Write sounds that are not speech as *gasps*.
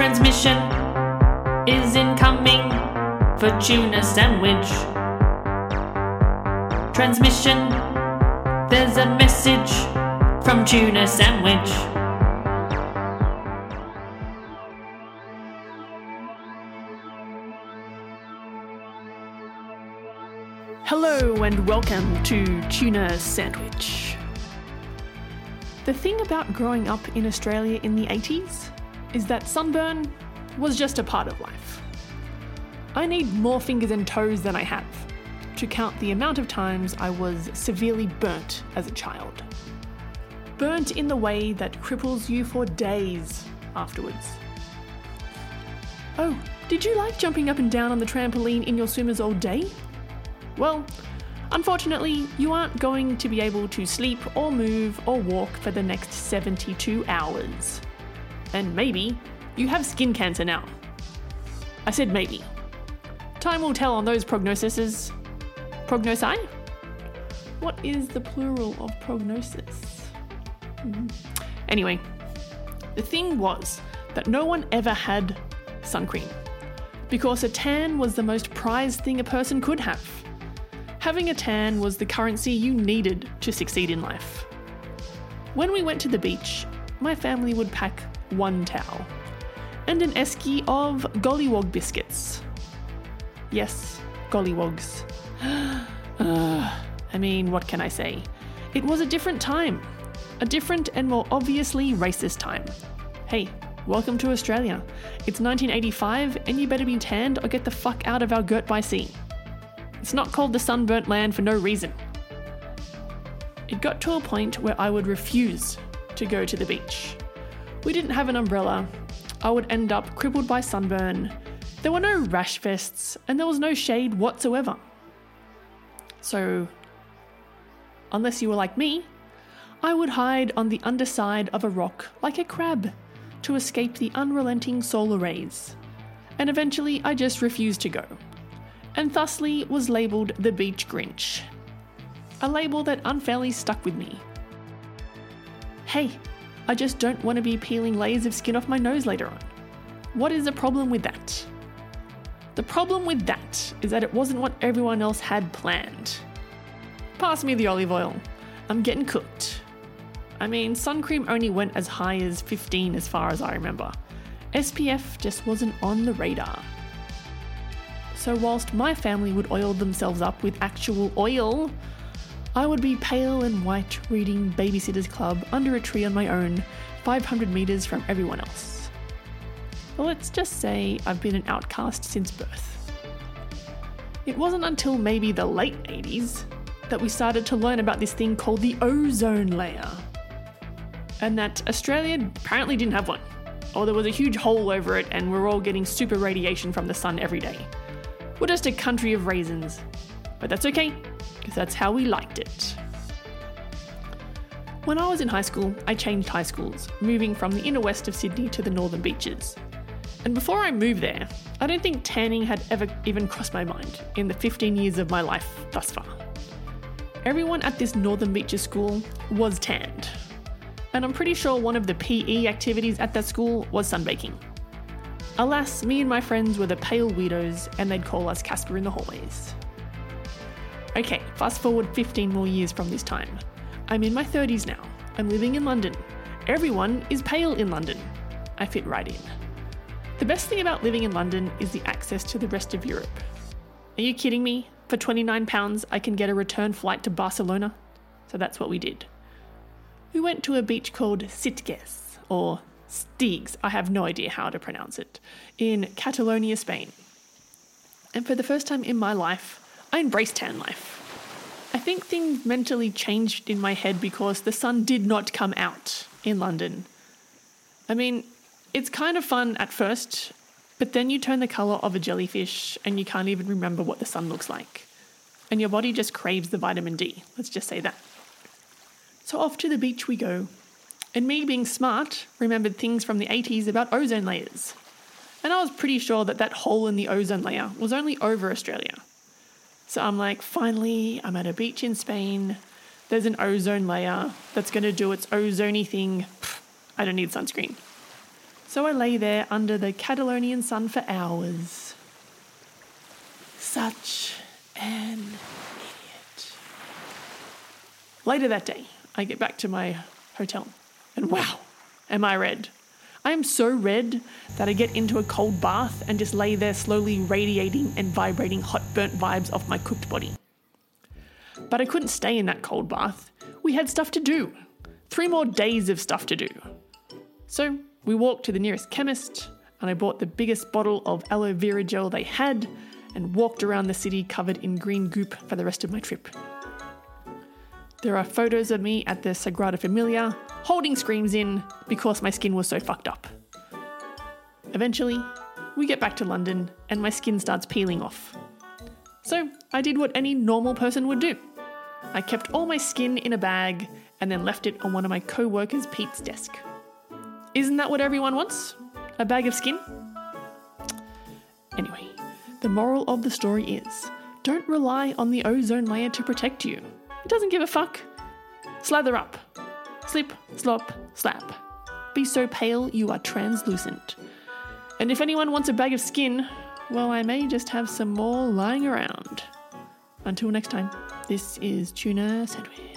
Transmission is incoming for tuna sandwich. Transmission, there's a message from tuna sandwich. Hello and welcome to Tuna Sandwich. The thing about growing up in Australia in the 80s is that sunburn was just a part of life. I need more fingers and toes than I have to count the amount of times I was severely burnt as a child. Burnt in the way that cripples you for days afterwards. Oh, did you like jumping up and down on the trampoline in your swimmers all day? Well, unfortunately, you aren't going to be able to sleep or move or walk for the next 72 hours. And maybe you have skin cancer now. I said maybe. Time will tell on those prognoses. Prognosi? What is the plural of prognosis? Hmm. Anyway, the thing was that no one ever had sun cream because a tan was the most prized thing a person could have. Having a tan was the currency you needed to succeed in life. When we went to the beach, my family would pack one towel and an esky of gollywog biscuits. Yes, gollywogs. uh, *gasps* I mean, what can I say? It was a different time. A different and more obviously racist time. Hey, welcome to Australia. It's 1985 and you better be tanned or get the fuck out of our girt by sea. It's not called the sunburnt land for no reason. It got to a point where I would refuse to go to the beach. We didn't have an umbrella. I would end up crippled by sunburn. There were no rash vests, and there was no shade whatsoever. So, unless you were like me, I would hide on the underside of a rock like a crab to escape the unrelenting solar rays. And eventually, I just refused to go and thusly was labelled the Beach Grinch. A label that unfairly stuck with me. Hey, I just don't want to be peeling layers of skin off my nose later on. What is the problem with that? The problem with that is that it wasn't what everyone else had planned. Pass me the olive oil. I'm getting cooked. I mean, sun cream only went as high as 15 as far as I remember. SPF just wasn't on the radar. So, whilst my family would oil themselves up with actual oil, I would be pale and white reading Babysitter's Club under a tree on my own, 500 metres from everyone else. Well, let's just say I've been an outcast since birth. It wasn't until maybe the late 80s that we started to learn about this thing called the ozone layer. And that Australia apparently didn't have one, or there was a huge hole over it and we're all getting super radiation from the sun every day. We're just a country of raisins. But that's okay, because that's how we liked it. When I was in high school, I changed high schools, moving from the inner west of Sydney to the northern beaches. And before I moved there, I don't think tanning had ever even crossed my mind in the 15 years of my life thus far. Everyone at this northern beaches school was tanned. And I'm pretty sure one of the PE activities at that school was sunbaking. Alas, me and my friends were the pale weirdos, and they'd call us Casper in the hallways. Okay, fast forward 15 more years from this time. I'm in my 30s now. I'm living in London. Everyone is pale in London. I fit right in. The best thing about living in London is the access to the rest of Europe. Are you kidding me? For £29, I can get a return flight to Barcelona? So that's what we did. We went to a beach called Sitges, or Stigues, I have no idea how to pronounce it, in Catalonia, Spain. And for the first time in my life, I embraced tan life. I think things mentally changed in my head because the sun did not come out in London. I mean, it's kind of fun at first, but then you turn the colour of a jellyfish and you can't even remember what the sun looks like. And your body just craves the vitamin D, let's just say that. So off to the beach we go, and me being smart remembered things from the 80s about ozone layers. And I was pretty sure that that hole in the ozone layer was only over Australia. So I'm like, finally, I'm at a beach in Spain. There's an ozone layer that's going to do its ozony thing. I don't need sunscreen. So I lay there under the Catalonian sun for hours. Such an idiot. Later that day, I get back to my hotel, and wow, am I red. I am so red that I get into a cold bath and just lay there slowly radiating and vibrating hot burnt vibes off my cooked body. But I couldn't stay in that cold bath. We had stuff to do. Three more days of stuff to do. So we walked to the nearest chemist, and I bought the biggest bottle of aloe vera gel they had and walked around the city covered in green goop for the rest of my trip. There are photos of me at the Sagrada Familia holding screams in because my skin was so fucked up. Eventually, we get back to London and my skin starts peeling off. So I did what any normal person would do. I kept all my skin in a bag and then left it on one of my co workers Pete's desk. Isn't that what everyone wants? A bag of skin? Anyway, the moral of the story is don't rely on the ozone layer to protect you. It doesn't give a fuck. Slather up. Slip, slop, slap. Be so pale you are translucent. And if anyone wants a bag of skin, well, I may just have some more lying around. Until next time, this is Tuna Sandwich.